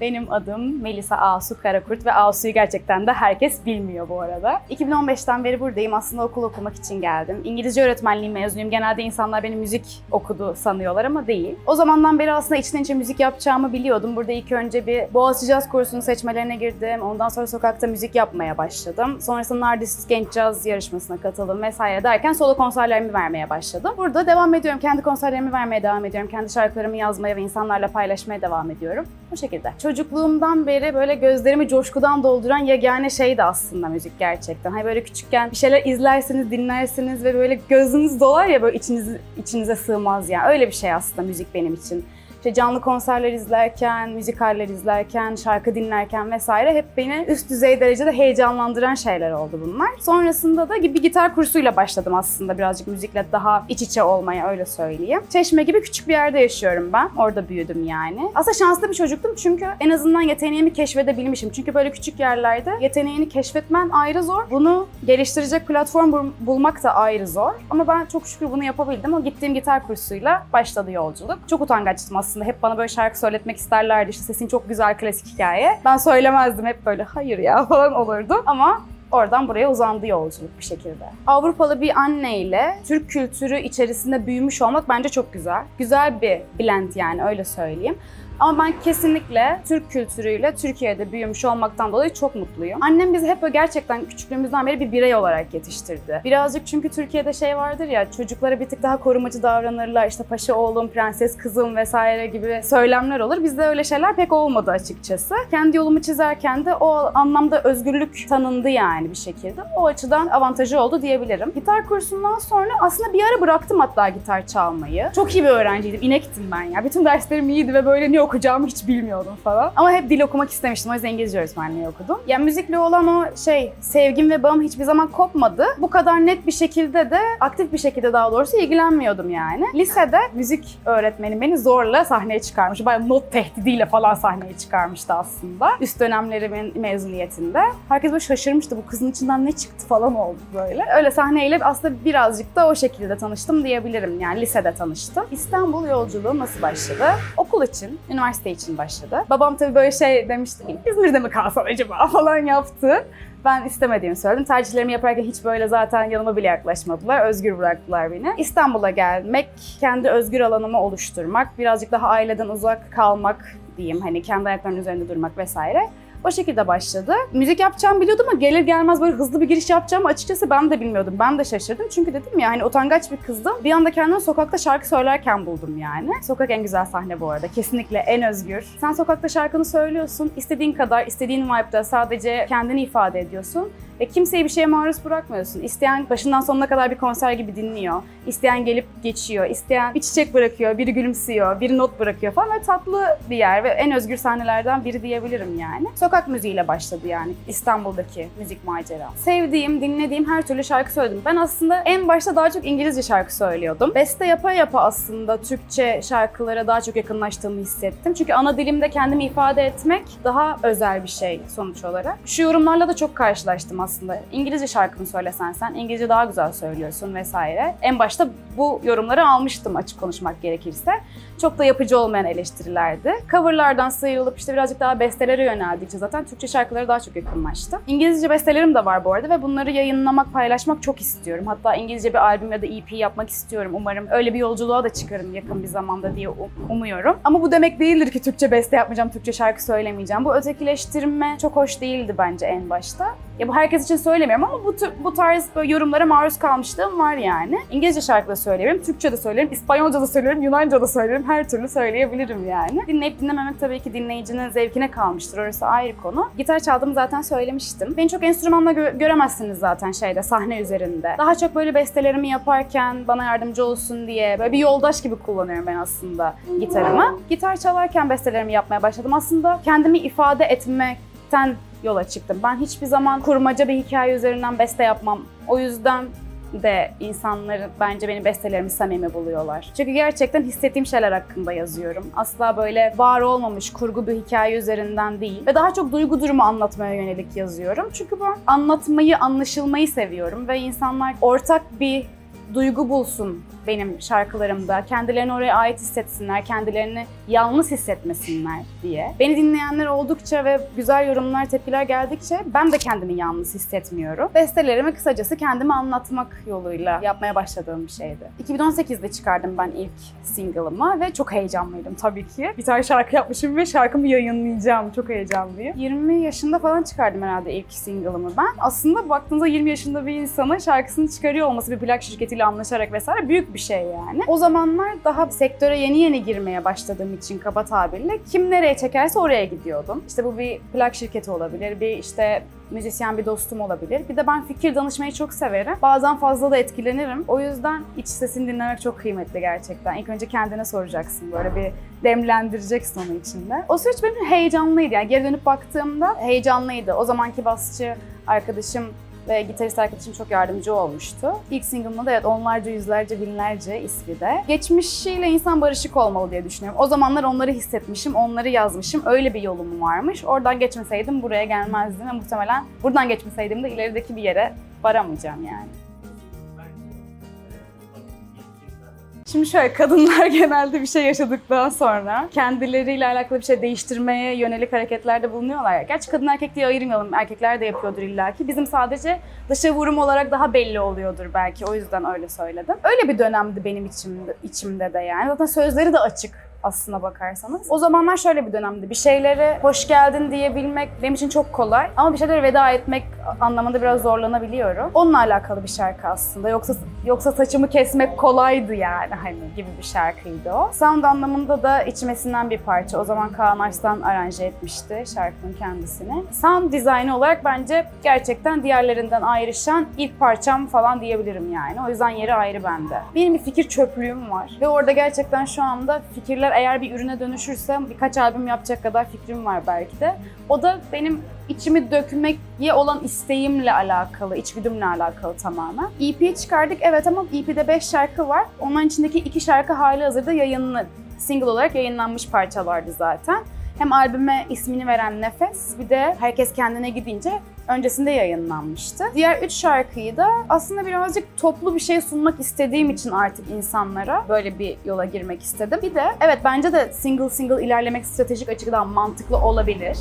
Benim adım Melisa Asu Karakurt ve Asu'yu gerçekten de herkes bilmiyor bu arada. 2015'ten beri buradayım. Aslında okul okumak için geldim. İngilizce öğretmenliği mezunuyum. Genelde insanlar beni müzik okudu sanıyorlar ama değil. O zamandan beri aslında içten içe müzik yapacağımı biliyordum. Burada ilk önce bir Boğaziçi Caz kursunun seçmelerine girdim. Ondan sonra sokakta müzik yapmaya başladım. Sonrasında Nardis Genç Caz yarışmasına katıldım vesaire derken solo konserlerimi vermeye başladım. Burada devam ediyorum. Kendi konserlerimi vermeye devam ediyorum. Kendi şarkılarımı yazmaya ve insanlarla paylaşmaya devam ediyorum. Bu şekilde. Çocukluğumdan beri böyle gözlerimi coşkudan dolduran yegane şey de aslında müzik gerçekten. Hani böyle küçükken bir şeyler izlersiniz, dinlersiniz ve böyle gözünüz dolar ya böyle içiniz, içinize sığmaz yani. Öyle bir şey aslında müzik benim için. İşte canlı konserler izlerken, müzikaller izlerken, şarkı dinlerken vesaire hep beni üst düzey derecede heyecanlandıran şeyler oldu bunlar. Sonrasında da bir gitar kursuyla başladım aslında birazcık müzikle daha iç içe olmaya öyle söyleyeyim. Çeşme gibi küçük bir yerde yaşıyorum ben. Orada büyüdüm yani. Aslında şanslı bir çocuktum çünkü en azından yeteneğimi keşfedebilmişim. Çünkü böyle küçük yerlerde yeteneğini keşfetmen ayrı zor. Bunu geliştirecek platform bul- bulmak da ayrı zor. Ama ben çok şükür bunu yapabildim. O gittiğim gitar kursuyla başladı yolculuk. Çok utangaçtım aslında. Hep bana böyle şarkı söyletmek isterlerdi. İşte sesin çok güzel klasik hikaye. Ben söylemezdim. Hep böyle hayır ya falan olurdu. Ama Oradan buraya uzandı yolculuk bir şekilde. Avrupalı bir anneyle Türk kültürü içerisinde büyümüş olmak bence çok güzel. Güzel bir blend yani öyle söyleyeyim. Ama ben kesinlikle Türk kültürüyle Türkiye'de büyümüş olmaktan dolayı çok mutluyum. Annem bizi hep böyle gerçekten küçüklüğümüzden beri bir birey olarak yetiştirdi. Birazcık çünkü Türkiye'de şey vardır ya çocuklara bir tık daha korumacı davranırlar. İşte paşa oğlum, prenses kızım vesaire gibi söylemler olur. Bizde öyle şeyler pek olmadı açıkçası. Kendi yolumu çizerken de o anlamda özgürlük tanındı yani bir şekilde. O açıdan avantajı oldu diyebilirim. Gitar kursundan sonra aslında bir ara bıraktım hatta gitar çalmayı. Çok iyi bir öğrenciydim. İnektim ben ya. Bütün derslerim iyiydi ve böyle ne okuyacağımı hiç bilmiyordum falan. Ama hep dil okumak istemiştim. O yüzden İngilizce öğretmenliği okudum. Yani müzikle olan o şey, sevgim ve bağım hiçbir zaman kopmadı. Bu kadar net bir şekilde de, aktif bir şekilde daha doğrusu ilgilenmiyordum yani. Lisede müzik öğretmenim beni zorla sahneye çıkarmış. Bayağı not tehdidiyle falan sahneye çıkarmıştı aslında. Üst dönemlerimin mezuniyetinde. Herkes böyle şaşırmıştı. Bu kızın içinden ne çıktı falan oldu böyle. Öyle sahneyle aslında birazcık da o şekilde tanıştım diyebilirim. Yani lisede tanıştım. İstanbul yolculuğu nasıl başladı? Okul için, üniversite için başladı. Babam tabii böyle şey demişti, İzmir'de mi kalsam acaba falan yaptı. Ben istemediğimi söyledim. Tercihlerimi yaparken hiç böyle zaten yanıma bile yaklaşmadılar. Özgür bıraktılar beni. İstanbul'a gelmek, kendi özgür alanımı oluşturmak, birazcık daha aileden uzak kalmak diyeyim. Hani kendi ayaklarının üzerinde durmak vesaire. O şekilde başladı. Müzik yapacağımı biliyordum ama gelir gelmez böyle hızlı bir giriş yapacağımı açıkçası ben de bilmiyordum. Ben de şaşırdım. Çünkü dedim ya hani utangaç bir kızdım. Bir anda kendimi sokakta şarkı söylerken buldum yani. Sokak en güzel sahne bu arada. Kesinlikle en özgür. Sen sokakta şarkını söylüyorsun. istediğin kadar, istediğin vibe'da sadece kendini ifade ediyorsun. Ve kimseyi bir şeye maruz bırakmıyorsun. İsteyen başından sonuna kadar bir konser gibi dinliyor. İsteyen gelip geçiyor. İsteyen bir çiçek bırakıyor, biri gülümsüyor, biri not bırakıyor falan. Böyle tatlı bir yer ve en özgür sahnelerden biri diyebilirim yani. Sokak müziğiyle başladı yani İstanbul'daki müzik macera. Sevdiğim, dinlediğim her türlü şarkı söyledim. Ben aslında en başta daha çok İngilizce şarkı söylüyordum. Beste yapa yapa aslında Türkçe şarkılara daha çok yakınlaştığımı hissettim. Çünkü ana dilimde kendimi ifade etmek daha özel bir şey sonuç olarak. Şu yorumlarla da çok karşılaştım aslında. İngilizce şarkını söylesen sen, İngilizce daha güzel söylüyorsun vesaire. En başta bu yorumları almıştım açık konuşmak gerekirse. Çok da yapıcı olmayan eleştirilerdi. Coverlardan sıyrılıp işte birazcık daha bestelere yöneldikçe zaten Türkçe şarkılara daha çok yakınlaştım. İngilizce bestelerim de var bu arada ve bunları yayınlamak, paylaşmak çok istiyorum. Hatta İngilizce bir albüm ya da EP yapmak istiyorum. Umarım öyle bir yolculuğa da çıkarım yakın bir zamanda diye um- umuyorum. Ama bu demek değildir ki Türkçe beste yapmayacağım, Türkçe şarkı söylemeyeceğim. Bu ötekileştirme çok hoş değildi bence en başta. Ya bu herkes için söylemiyorum ama bu, bu tarz böyle yorumlara maruz kalmışlığım var yani. İngilizce şarkı da söyleyebilirim, Türkçe de söylerim, İspanyolca da söylerim, Yunanca da söylerim. Her türlü söyleyebilirim yani. Dinleyip dinlememek tabii ki dinleyicinin zevkine kalmıştır. Orası ayrı konu. Gitar çaldığımı zaten söylemiştim. Beni çok enstrümanla gö- göremezsiniz zaten şeyde, sahne üzerinde. Daha çok böyle bestelerimi yaparken bana yardımcı olsun diye böyle bir yoldaş gibi kullanıyorum ben aslında gitarımı. Gitar çalarken bestelerimi yapmaya başladım. Aslında kendimi ifade etmekten yola çıktım. Ben hiçbir zaman kurmaca bir hikaye üzerinden beste yapmam. O yüzden de insanlar bence benim bestelerimi samimi buluyorlar. Çünkü gerçekten hissettiğim şeyler hakkında yazıyorum. Asla böyle var olmamış kurgu bir hikaye üzerinden değil. Ve daha çok duygu durumu anlatmaya yönelik yazıyorum. Çünkü ben anlatmayı, anlaşılmayı seviyorum ve insanlar ortak bir duygu bulsun benim şarkılarımda. Kendilerini oraya ait hissetsinler, kendilerini yalnız hissetmesinler diye. Beni dinleyenler oldukça ve güzel yorumlar, tepkiler geldikçe ben de kendimi yalnız hissetmiyorum. Bestelerimi kısacası kendimi anlatmak yoluyla yapmaya başladığım bir şeydi. 2018'de çıkardım ben ilk single'ımı ve çok heyecanlıydım tabii ki. Bir tane şarkı yapmışım ve şarkımı yayınlayacağım. Çok heyecanlıyım. 20 yaşında falan çıkardım herhalde ilk single'ımı ben. Aslında baktığınızda 20 yaşında bir insanın şarkısını çıkarıyor olması bir plak şirketiyle anlaşarak vesaire büyük bir şey yani. O zamanlar daha sektöre yeni yeni girmeye başladığım için kaba tabirle kim nereye çekerse oraya gidiyordum. İşte bu bir plak şirketi olabilir, bir işte müzisyen bir dostum olabilir. Bir de ben fikir danışmayı çok severim. Bazen fazla da etkilenirim. O yüzden iç sesini dinlemek çok kıymetli gerçekten. İlk önce kendine soracaksın böyle bir demlendireceksin onu içinde. O süreç benim heyecanlıydı. Yani geri dönüp baktığımda heyecanlıydı. O zamanki basçı arkadaşım ve gitarist arkadaşım çok yardımcı olmuştu. İlk single'ımda da evet onlarca, yüzlerce, binlerce ismi de. Geçmişiyle insan barışık olmalı diye düşünüyorum. O zamanlar onları hissetmişim, onları yazmışım. Öyle bir yolum varmış. Oradan geçmeseydim buraya gelmezdim ve muhtemelen buradan geçmeseydim de ilerideki bir yere varamayacağım yani. Şimdi şöyle kadınlar genelde bir şey yaşadıktan sonra kendileriyle alakalı bir şey değiştirmeye yönelik hareketlerde bulunuyorlar ya. Gerçi kadın erkek diye ayırmayalım. Erkekler de yapıyordur illaki. Bizim sadece dışa vurum olarak daha belli oluyordur belki. O yüzden öyle söyledim. Öyle bir dönemdi benim içimde, içimde de yani. Zaten sözleri de açık aslına bakarsanız. O zamanlar şöyle bir dönemdi. Bir şeylere hoş geldin diyebilmek benim için çok kolay. Ama bir şeylere veda etmek anlamında biraz zorlanabiliyorum. Onunla alakalı bir şarkı aslında. Yoksa yoksa saçımı kesmek kolaydı yani hani gibi bir şarkıydı o. Sound anlamında da içmesinden bir parça. O zaman Kaan Arslan aranje etmişti şarkının kendisini. Sound dizaynı olarak bence gerçekten diğerlerinden ayrışan ilk parçam falan diyebilirim yani. O yüzden yeri ayrı bende. Benim bir fikir çöplüğüm var. Ve orada gerçekten şu anda fikirler eğer bir ürüne dönüşürse birkaç albüm yapacak kadar fikrim var belki de. O da benim içimi dökmeye olan isteğimle alakalı, içgüdümle alakalı tamamen. EP çıkardık evet ama EP'de 5 şarkı var. Onların içindeki 2 şarkı hali hazırda yayınlı, single olarak yayınlanmış parçalardı zaten. Hem albüme ismini veren Nefes bir de Herkes Kendine Gidince öncesinde yayınlanmıştı. Diğer üç şarkıyı da aslında birazcık toplu bir şey sunmak istediğim için artık insanlara böyle bir yola girmek istedim. Bir de evet bence de single single ilerlemek stratejik açıdan mantıklı olabilir.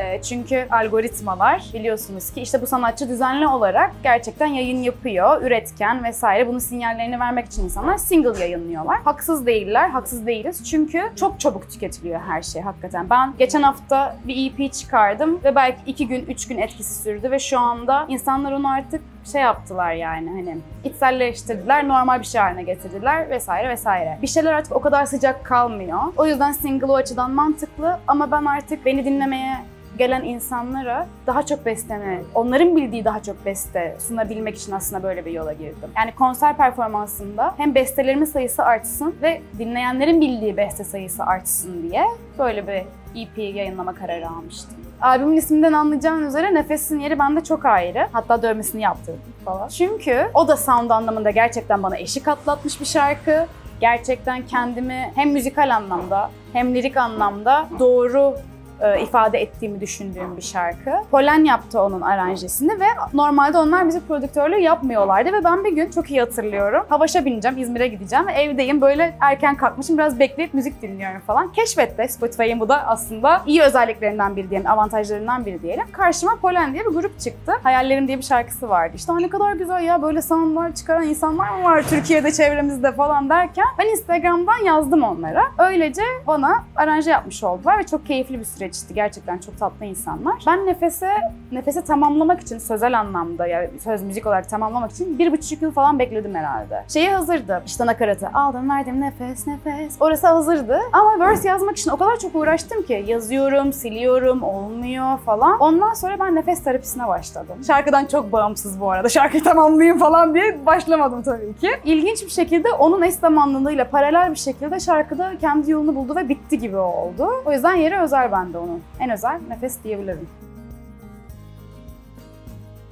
Ee, çünkü algoritmalar biliyorsunuz ki işte bu sanatçı düzenli olarak gerçekten yayın yapıyor, üretken vesaire. Bunun sinyallerini vermek için insanlar single yayınlıyorlar. Haksız değiller, haksız değiliz. Çünkü çok çabuk tüketiliyor her şey hakikaten. Ben geçen hafta bir EP çıkardım ve belki iki gün, üç gün etkisi sürdü ve şu anda insanlar onu artık şey yaptılar yani hani içselleştirdiler, normal bir şey haline getirdiler vesaire vesaire. Bir şeyler artık o kadar sıcak kalmıyor. O yüzden single o açıdan mantıklı ama ben artık beni dinlemeye gelen insanlara daha çok besteme, onların bildiği daha çok beste sunabilmek için aslında böyle bir yola girdim. Yani konser performansında hem bestelerimin sayısı artsın ve dinleyenlerin bildiği beste sayısı artsın diye böyle bir EP yayınlama kararı almıştım. Albümün isminden anlayacağın üzere Nefes'in yeri bende çok ayrı. Hatta dövmesini yaptırdım falan. Çünkü o da sound anlamında gerçekten bana eşik atlatmış bir şarkı. Gerçekten kendimi hem müzikal anlamda hem lirik anlamda doğru e, ifade ettiğimi düşündüğüm bir şarkı. Polen yaptı onun aranjesini ve normalde onlar bizi prodüktörlüğü yapmıyorlardı ve ben bir gün çok iyi hatırlıyorum. Havaş'a bineceğim, İzmir'e gideceğim ve evdeyim böyle erken kalkmışım biraz bekleyip müzik dinliyorum falan. Keşfette Spotify'ın bu da aslında iyi özelliklerinden biri diyelim, avantajlarından biri diyelim. Karşıma Polen diye bir grup çıktı. Hayallerim diye bir şarkısı vardı. İşte ne kadar güzel ya böyle soundlar çıkaran insanlar mı var Türkiye'de çevremizde falan derken ben Instagram'dan yazdım onlara. Öylece bana aranje yapmış oldular ve çok keyifli bir süreç geçti. Gerçekten çok tatlı insanlar. Ben nefese nefese tamamlamak için sözel anlamda ya söz müzik olarak tamamlamak için bir buçuk yıl falan bekledim herhalde. Şeyi hazırdı. İşte nakaratı. Aldım verdim nefes nefes. Orası hazırdı. Ama verse yazmak için o kadar çok uğraştım ki yazıyorum, siliyorum, olmuyor falan. Ondan sonra ben nefes terapisine başladım. Şarkıdan çok bağımsız bu arada. Şarkıyı tamamlayayım falan diye başlamadım tabii ki. İlginç bir şekilde onun eş zamanlılığıyla paralel bir şekilde şarkıda kendi yolunu buldu ve bitti gibi oldu. O yüzden yeri özel bende onun. En özel nefes diyebilirim.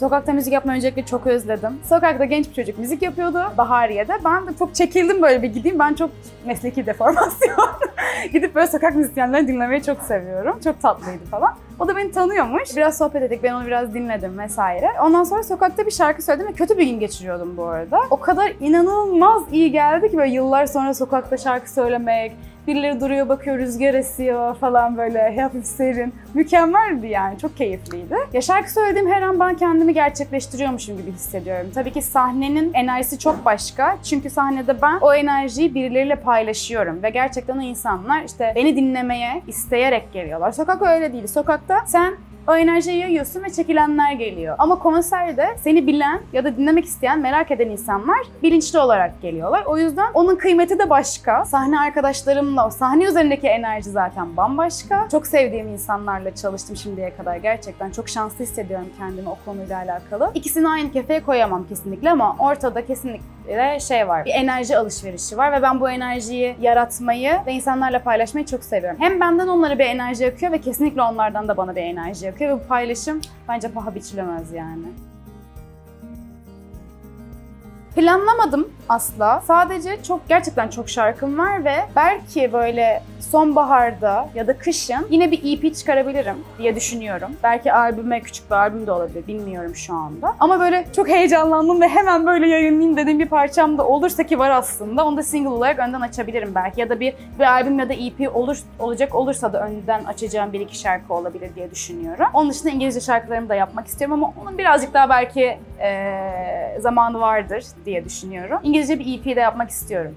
Sokakta müzik yapmayı öncelikle çok özledim. Sokakta genç bir çocuk müzik yapıyordu Bahariye'de. Ben de çok çekildim böyle bir gideyim. Ben çok mesleki deformasyon. Gidip böyle sokak müzisyenlerini dinlemeyi çok seviyorum. Çok tatlıydı falan. O da beni tanıyormuş. Biraz sohbet ettik, ben onu biraz dinledim vesaire. Ondan sonra sokakta bir şarkı söyledim ve kötü bir gün geçiriyordum bu arada. O kadar inanılmaz iyi geldi ki böyle yıllar sonra sokakta şarkı söylemek, Birileri duruyor bakıyor rüzgar esiyor falan böyle hafif serin. Mükemmeldi yani çok keyifliydi. Ya şarkı söylediğim her an ben kendimi gerçekleştiriyormuşum gibi hissediyorum. Tabii ki sahnenin enerjisi çok başka. Çünkü sahnede ben o enerjiyi birileriyle paylaşıyorum. Ve gerçekten o insanlar işte beni dinlemeye isteyerek geliyorlar. Sokak öyle değil. Sokakta sen o enerjiyi yayıyorsun ve çekilenler geliyor. Ama konserde seni bilen ya da dinlemek isteyen, merak eden insanlar bilinçli olarak geliyorlar. O yüzden onun kıymeti de başka. Sahne arkadaşlarımla, o sahne üzerindeki enerji zaten bambaşka. Çok sevdiğim insanlarla çalıştım şimdiye kadar. Gerçekten çok şanslı hissediyorum kendimi o konuyla alakalı. İkisini aynı kefeye koyamam kesinlikle ama ortada kesinlikle şey var. Bir enerji alışverişi var ve ben bu enerjiyi yaratmayı ve insanlarla paylaşmayı çok seviyorum. Hem benden onlara bir enerji akıyor ve kesinlikle onlardan da bana bir enerji akıyor ve bu paylaşım bence paha biçilemez yani. Planlamadım asla. Sadece çok gerçekten çok şarkım var ve belki böyle sonbaharda ya da kışın yine bir EP çıkarabilirim diye düşünüyorum. Belki albüme küçük bir albüm de olabilir bilmiyorum şu anda. Ama böyle çok heyecanlandım ve hemen böyle yayınlayayım dediğim bir parçam da olursa ki var aslında. Onu da single olarak önden açabilirim belki ya da bir bir albüm ya da EP olur olacak olursa da önden açacağım bir iki şarkı olabilir diye düşünüyorum. Onun dışında İngilizce şarkılarımı da yapmak istiyorum ama onun birazcık daha belki eee, zamanı vardır diye düşünüyorum. İngilizce bir EP de yapmak istiyorum.